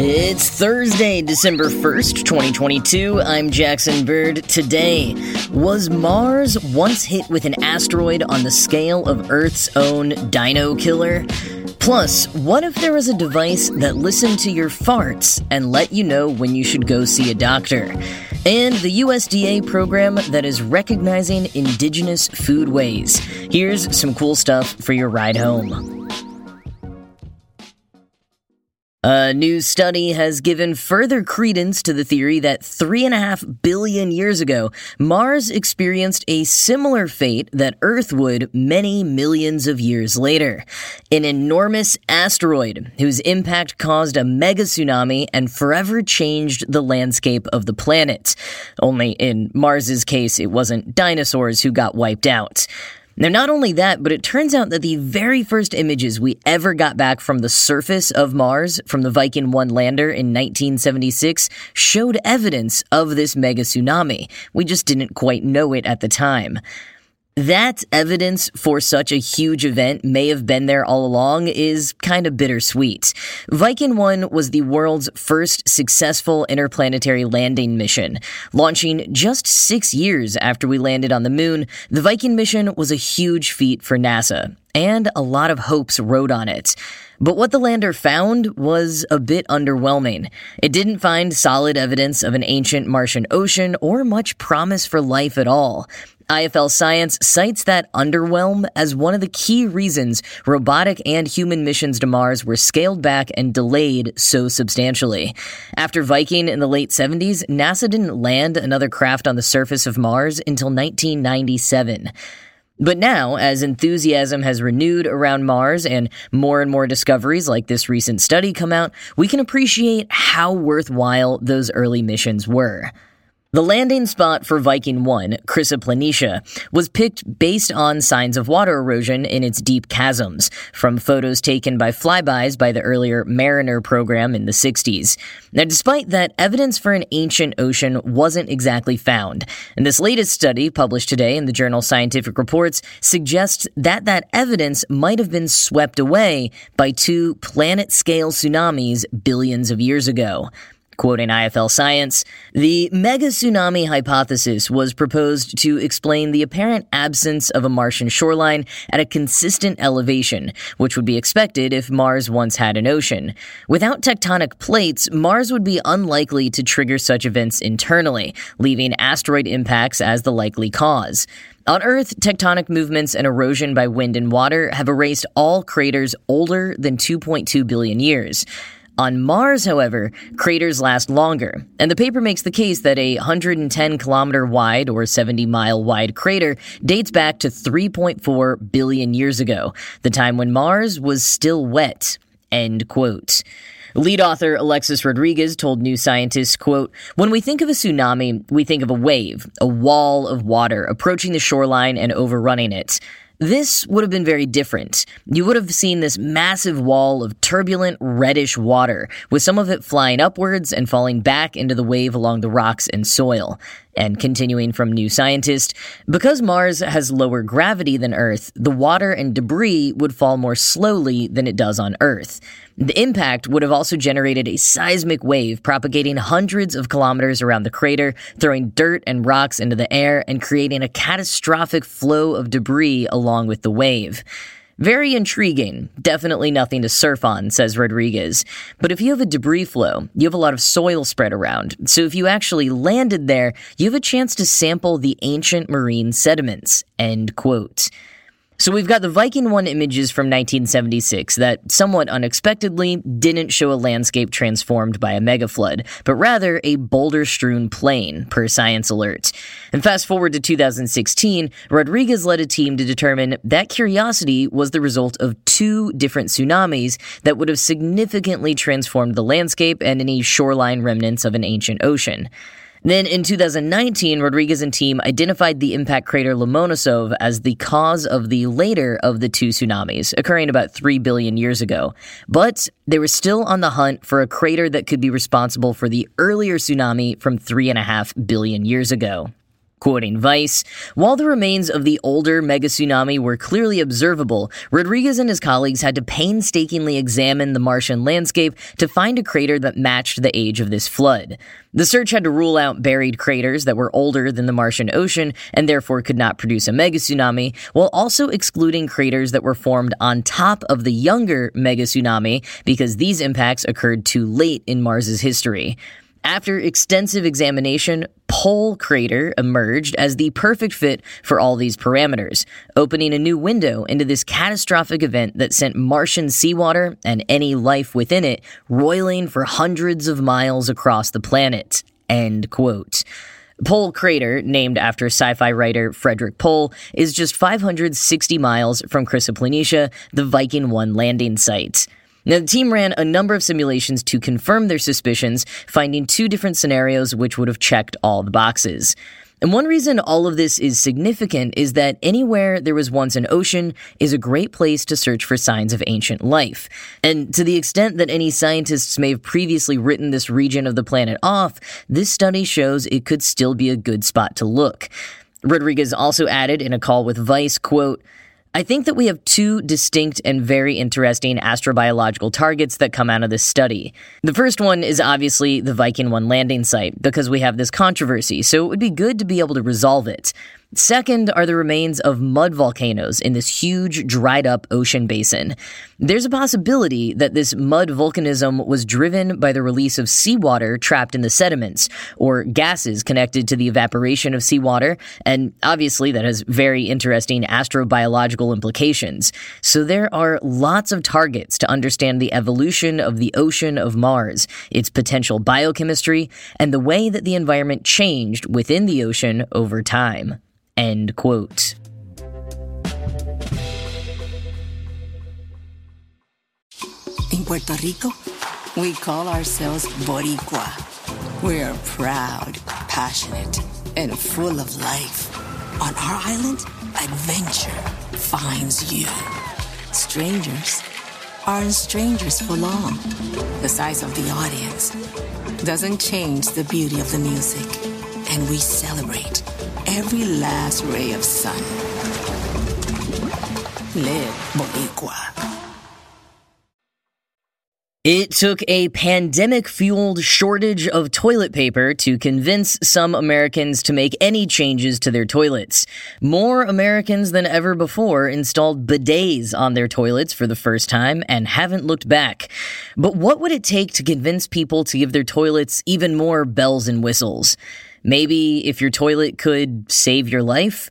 It's Thursday, December 1st, 2022. I'm Jackson Bird. Today, was Mars once hit with an asteroid on the scale of Earth's own dino killer? Plus, what if there was a device that listened to your farts and let you know when you should go see a doctor? And the USDA program that is recognizing indigenous foodways. Here's some cool stuff for your ride home. A new study has given further credence to the theory that three and a half billion years ago, Mars experienced a similar fate that Earth would many millions of years later. An enormous asteroid whose impact caused a mega tsunami and forever changed the landscape of the planet. Only in Mars's case, it wasn't dinosaurs who got wiped out. Now, not only that, but it turns out that the very first images we ever got back from the surface of Mars from the Viking 1 lander in 1976 showed evidence of this mega tsunami. We just didn't quite know it at the time. That evidence for such a huge event may have been there all along is kind of bittersweet. Viking 1 was the world's first successful interplanetary landing mission. Launching just six years after we landed on the moon, the Viking mission was a huge feat for NASA, and a lot of hopes rode on it. But what the lander found was a bit underwhelming. It didn't find solid evidence of an ancient Martian ocean or much promise for life at all. IFL Science cites that underwhelm as one of the key reasons robotic and human missions to Mars were scaled back and delayed so substantially. After Viking in the late 70s, NASA didn't land another craft on the surface of Mars until 1997. But now, as enthusiasm has renewed around Mars and more and more discoveries like this recent study come out, we can appreciate how worthwhile those early missions were. The landing spot for Viking 1, Chryse Planitia, was picked based on signs of water erosion in its deep chasms, from photos taken by flybys by the earlier Mariner program in the 60s. Now, despite that, evidence for an ancient ocean wasn't exactly found, and this latest study, published today in the journal Scientific Reports, suggests that that evidence might have been swept away by two planet scale tsunamis billions of years ago. Quoting IFL Science, the mega tsunami hypothesis was proposed to explain the apparent absence of a Martian shoreline at a consistent elevation, which would be expected if Mars once had an ocean. Without tectonic plates, Mars would be unlikely to trigger such events internally, leaving asteroid impacts as the likely cause. On Earth, tectonic movements and erosion by wind and water have erased all craters older than 2.2 billion years. On Mars, however, craters last longer, and the paper makes the case that a 110 kilometer wide or 70 mile wide crater dates back to 3.4 billion years ago, the time when Mars was still wet. End quote. Lead author Alexis Rodriguez told New Scientist, quote, When we think of a tsunami, we think of a wave, a wall of water approaching the shoreline and overrunning it. This would have been very different. You would have seen this massive wall of turbulent reddish water, with some of it flying upwards and falling back into the wave along the rocks and soil. And continuing from New Scientist, because Mars has lower gravity than Earth, the water and debris would fall more slowly than it does on Earth. The impact would have also generated a seismic wave propagating hundreds of kilometers around the crater, throwing dirt and rocks into the air and creating a catastrophic flow of debris along with the wave. Very intriguing. Definitely nothing to surf on, says Rodriguez. But if you have a debris flow, you have a lot of soil spread around. So if you actually landed there, you have a chance to sample the ancient marine sediments. End quote. So we've got the Viking 1 images from 1976 that somewhat unexpectedly didn't show a landscape transformed by a megaflood, but rather a boulder strewn plain, per Science Alert. And fast forward to 2016, Rodriguez led a team to determine that curiosity was the result of two different tsunamis that would have significantly transformed the landscape and any shoreline remnants of an ancient ocean. Then in 2019, Rodriguez and team identified the impact crater Lomonosov as the cause of the later of the two tsunamis, occurring about 3 billion years ago. But they were still on the hunt for a crater that could be responsible for the earlier tsunami from 3.5 billion years ago. Quoting Vice, while the remains of the older mega tsunami were clearly observable, Rodriguez and his colleagues had to painstakingly examine the Martian landscape to find a crater that matched the age of this flood. The search had to rule out buried craters that were older than the Martian Ocean and therefore could not produce a mega tsunami, while also excluding craters that were formed on top of the younger mega tsunami because these impacts occurred too late in Mars's history. After extensive examination, Pohl Crater emerged as the perfect fit for all these parameters, opening a new window into this catastrophic event that sent Martian seawater and any life within it roiling for hundreds of miles across the planet. End quote. Pohl Crater, named after sci fi writer Frederik Pohl, is just 560 miles from Chryse Planitia, the Viking 1 landing site. Now, the team ran a number of simulations to confirm their suspicions, finding two different scenarios which would have checked all the boxes. And one reason all of this is significant is that anywhere there was once an ocean is a great place to search for signs of ancient life. And to the extent that any scientists may have previously written this region of the planet off, this study shows it could still be a good spot to look. Rodriguez also added in a call with Vice, quote, I think that we have two distinct and very interesting astrobiological targets that come out of this study. The first one is obviously the Viking 1 landing site, because we have this controversy, so it would be good to be able to resolve it. Second are the remains of mud volcanoes in this huge dried up ocean basin. There's a possibility that this mud volcanism was driven by the release of seawater trapped in the sediments, or gases connected to the evaporation of seawater, and obviously that has very interesting astrobiological implications. So there are lots of targets to understand the evolution of the ocean of Mars, its potential biochemistry, and the way that the environment changed within the ocean over time. End quote. In Puerto Rico, we call ourselves Boricua. We're proud, passionate, and full of life. On our island, adventure finds you. Strangers aren't strangers for long. The size of the audience doesn't change the beauty of the music, and we celebrate every last ray of sun. Live Boricua. It took a pandemic fueled shortage of toilet paper to convince some Americans to make any changes to their toilets. More Americans than ever before installed bidets on their toilets for the first time and haven't looked back. But what would it take to convince people to give their toilets even more bells and whistles? Maybe if your toilet could save your life?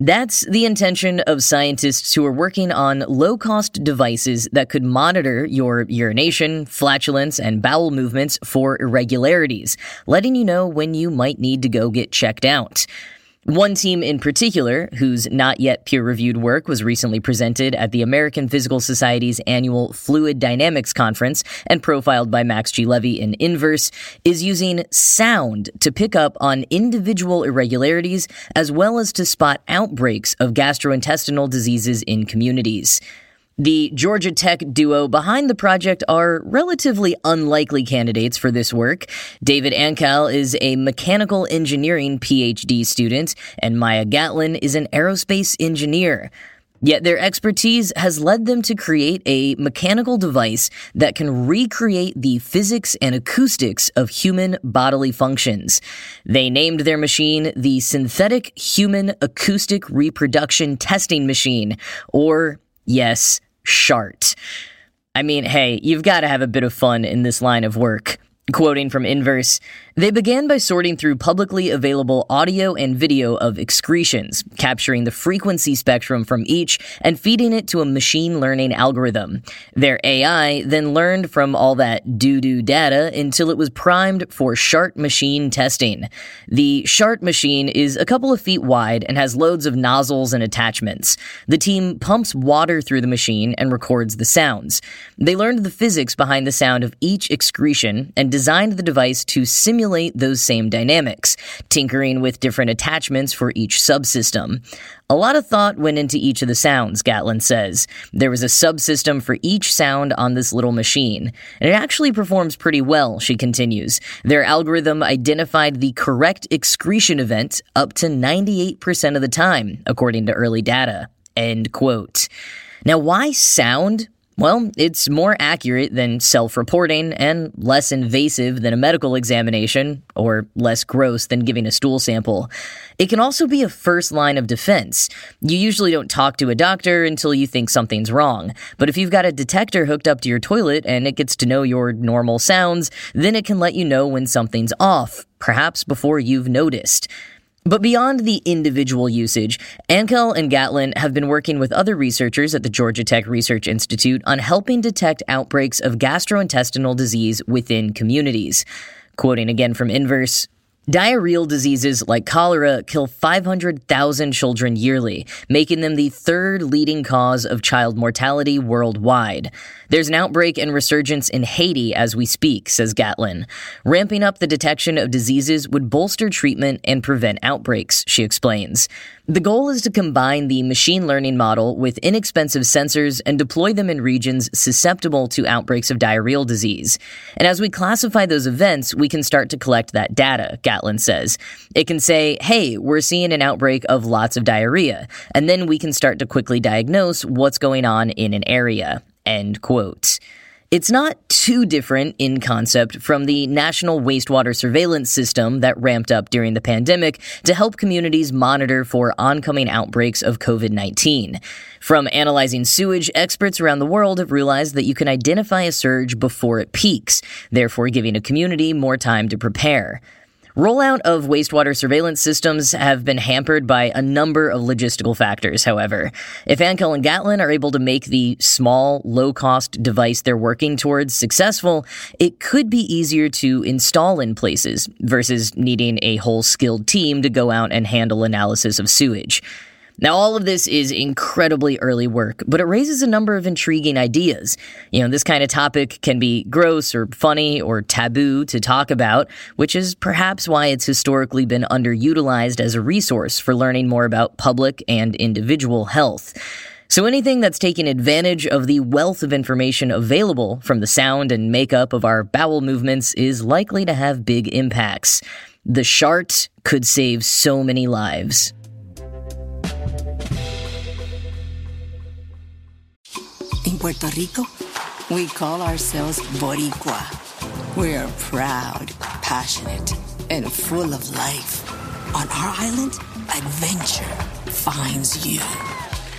That's the intention of scientists who are working on low cost devices that could monitor your urination, flatulence, and bowel movements for irregularities, letting you know when you might need to go get checked out. One team in particular, whose not yet peer reviewed work was recently presented at the American Physical Society's annual Fluid Dynamics Conference and profiled by Max G. Levy in Inverse, is using sound to pick up on individual irregularities as well as to spot outbreaks of gastrointestinal diseases in communities. The Georgia Tech duo behind the project are relatively unlikely candidates for this work. David Ancal is a mechanical engineering PhD student, and Maia Gatlin is an aerospace engineer. Yet their expertise has led them to create a mechanical device that can recreate the physics and acoustics of human bodily functions. They named their machine the Synthetic Human Acoustic Reproduction Testing Machine, or, yes, SHART. I mean, hey, you've got to have a bit of fun in this line of work. Quoting from Inverse, they began by sorting through publicly available audio and video of excretions, capturing the frequency spectrum from each and feeding it to a machine learning algorithm. Their AI then learned from all that doo-doo data until it was primed for SHART machine testing. The SHART machine is a couple of feet wide and has loads of nozzles and attachments. The team pumps water through the machine and records the sounds. They learned the physics behind the sound of each excretion and designed the device to simulate those same dynamics, tinkering with different attachments for each subsystem. A lot of thought went into each of the sounds, Gatlin says. There was a subsystem for each sound on this little machine, and it actually performs pretty well, she continues. Their algorithm identified the correct excretion event up to 98% of the time, according to early data. End quote. Now, why sound? Well, it's more accurate than self reporting and less invasive than a medical examination, or less gross than giving a stool sample. It can also be a first line of defense. You usually don't talk to a doctor until you think something's wrong, but if you've got a detector hooked up to your toilet and it gets to know your normal sounds, then it can let you know when something's off, perhaps before you've noticed. But beyond the individual usage, Ancal and Gatlin have been working with other researchers at the Georgia Tech Research Institute on helping detect outbreaks of gastrointestinal disease within communities. Quoting again from Inverse, Diarrheal diseases like cholera kill 500,000 children yearly, making them the third leading cause of child mortality worldwide. There's an outbreak and resurgence in Haiti as we speak, says Gatlin. Ramping up the detection of diseases would bolster treatment and prevent outbreaks, she explains. The goal is to combine the machine learning model with inexpensive sensors and deploy them in regions susceptible to outbreaks of diarrheal disease. And as we classify those events, we can start to collect that data, Gatlin says. It can say, hey, we're seeing an outbreak of lots of diarrhea, and then we can start to quickly diagnose what's going on in an area. End quote. It's not too different in concept from the national wastewater surveillance system that ramped up during the pandemic to help communities monitor for oncoming outbreaks of COVID 19. From analyzing sewage, experts around the world have realized that you can identify a surge before it peaks, therefore giving a community more time to prepare. Rollout of wastewater surveillance systems have been hampered by a number of logistical factors, however. If Ancal and Gatlin are able to make the small, low cost device they're working towards successful, it could be easier to install in places versus needing a whole skilled team to go out and handle analysis of sewage. Now, all of this is incredibly early work, but it raises a number of intriguing ideas. You know, this kind of topic can be gross or funny or taboo to talk about, which is perhaps why it's historically been underutilized as a resource for learning more about public and individual health. So anything that's taking advantage of the wealth of information available from the sound and makeup of our bowel movements is likely to have big impacts. The shart could save so many lives. In Puerto Rico, we call ourselves Boricua. We're proud, passionate, and full of life. On our island, adventure finds you.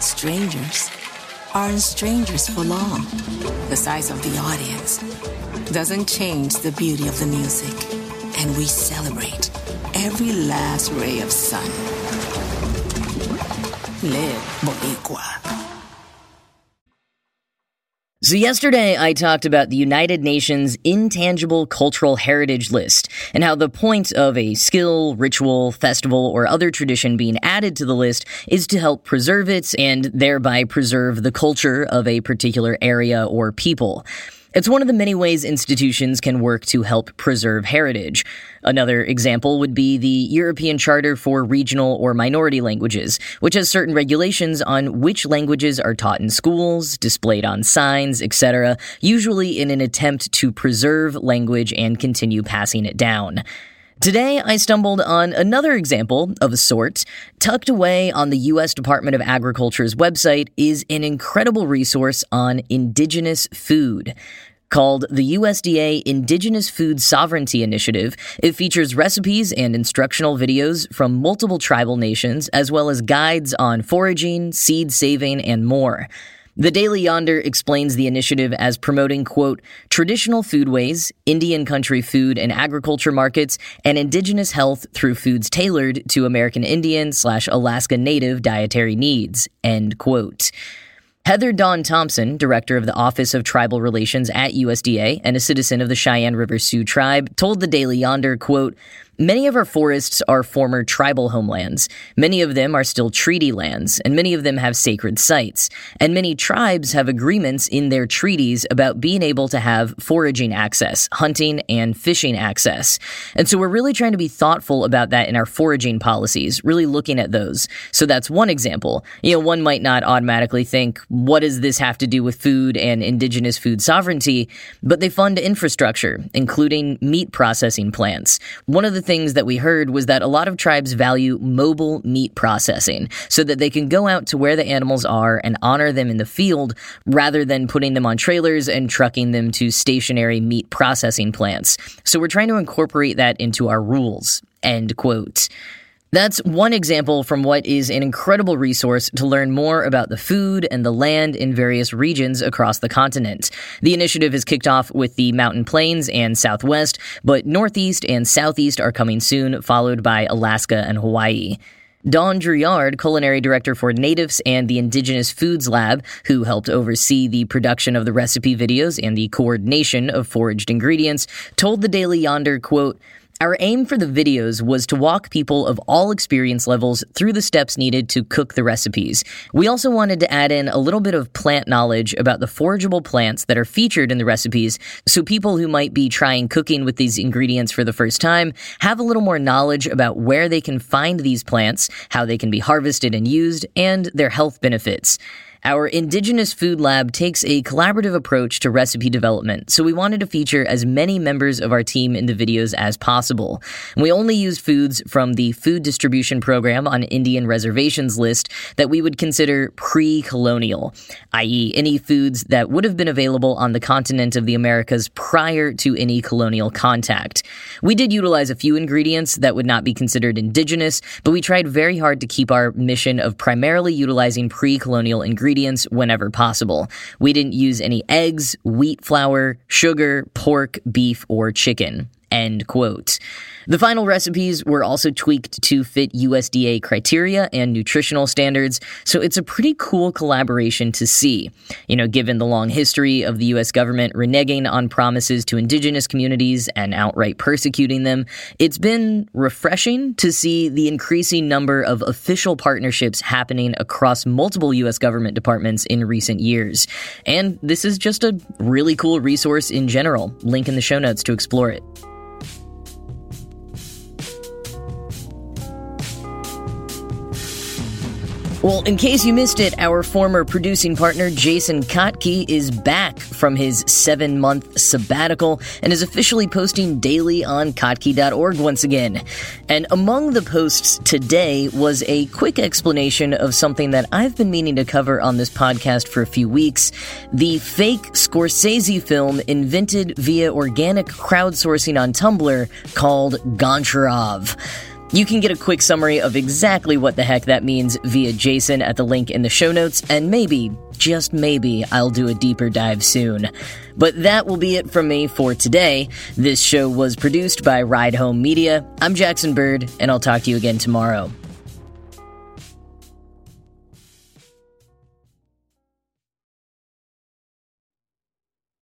Strangers aren't strangers for long. The size of the audience doesn't change the beauty of the music, and we celebrate every last ray of sun. Live Boricua. So, yesterday I talked about the United Nations Intangible Cultural Heritage List and how the point of a skill, ritual, festival, or other tradition being added to the list is to help preserve it and thereby preserve the culture of a particular area or people. It's one of the many ways institutions can work to help preserve heritage. Another example would be the European Charter for Regional or Minority Languages, which has certain regulations on which languages are taught in schools, displayed on signs, etc., usually in an attempt to preserve language and continue passing it down. Today, I stumbled on another example of a sort. Tucked away on the U.S. Department of Agriculture's website is an incredible resource on indigenous food. Called the USDA Indigenous Food Sovereignty Initiative, it features recipes and instructional videos from multiple tribal nations, as well as guides on foraging, seed saving, and more. The Daily Yonder explains the initiative as promoting, quote, traditional foodways, Indian country food and agriculture markets, and indigenous health through foods tailored to American Indian slash Alaska Native dietary needs, end quote. Heather Dawn Thompson, director of the Office of Tribal Relations at USDA and a citizen of the Cheyenne River Sioux tribe, told the Daily Yonder, quote, Many of our forests are former tribal homelands. Many of them are still treaty lands, and many of them have sacred sites. And many tribes have agreements in their treaties about being able to have foraging access, hunting, and fishing access. And so we're really trying to be thoughtful about that in our foraging policies, really looking at those. So that's one example. You know, one might not automatically think, what does this have to do with food and indigenous food sovereignty? But they fund infrastructure, including meat processing plants. One of the things that we heard was that a lot of tribes value mobile meat processing so that they can go out to where the animals are and honor them in the field rather than putting them on trailers and trucking them to stationary meat processing plants. So we're trying to incorporate that into our rules. End quote. That's one example from what is an incredible resource to learn more about the food and the land in various regions across the continent. The initiative is kicked off with the Mountain Plains and Southwest, but Northeast and Southeast are coming soon, followed by Alaska and Hawaii. Don Drouillard, culinary director for Natives and the Indigenous Foods Lab, who helped oversee the production of the recipe videos and the coordination of foraged ingredients, told the Daily Yonder, quote, our aim for the videos was to walk people of all experience levels through the steps needed to cook the recipes. We also wanted to add in a little bit of plant knowledge about the forageable plants that are featured in the recipes so people who might be trying cooking with these ingredients for the first time have a little more knowledge about where they can find these plants, how they can be harvested and used, and their health benefits. Our Indigenous Food Lab takes a collaborative approach to recipe development, so we wanted to feature as many members of our team in the videos as possible. We only used foods from the Food Distribution Program on Indian Reservations list that we would consider pre colonial, i.e., any foods that would have been available on the continent of the Americas prior to any colonial contact. We did utilize a few ingredients that would not be considered indigenous, but we tried very hard to keep our mission of primarily utilizing pre colonial ingredients ingredients whenever possible. We didn't use any eggs, wheat flour, sugar, pork, beef, or chicken. End quote. The final recipes were also tweaked to fit USDA criteria and nutritional standards, so it's a pretty cool collaboration to see. You know, given the long history of the US government reneging on promises to indigenous communities and outright persecuting them, it's been refreshing to see the increasing number of official partnerships happening across multiple US government departments in recent years. And this is just a really cool resource in general. Link in the show notes to explore it. Well, in case you missed it, our former producing partner Jason Kottke is back from his seven month sabbatical and is officially posting daily on Kottke.org once again. And among the posts today was a quick explanation of something that I've been meaning to cover on this podcast for a few weeks the fake Scorsese film invented via organic crowdsourcing on Tumblr called Goncharov. You can get a quick summary of exactly what the heck that means via Jason at the link in the show notes, and maybe, just maybe, I'll do a deeper dive soon. But that will be it from me for today. This show was produced by Ride Home Media. I'm Jackson Bird, and I'll talk to you again tomorrow.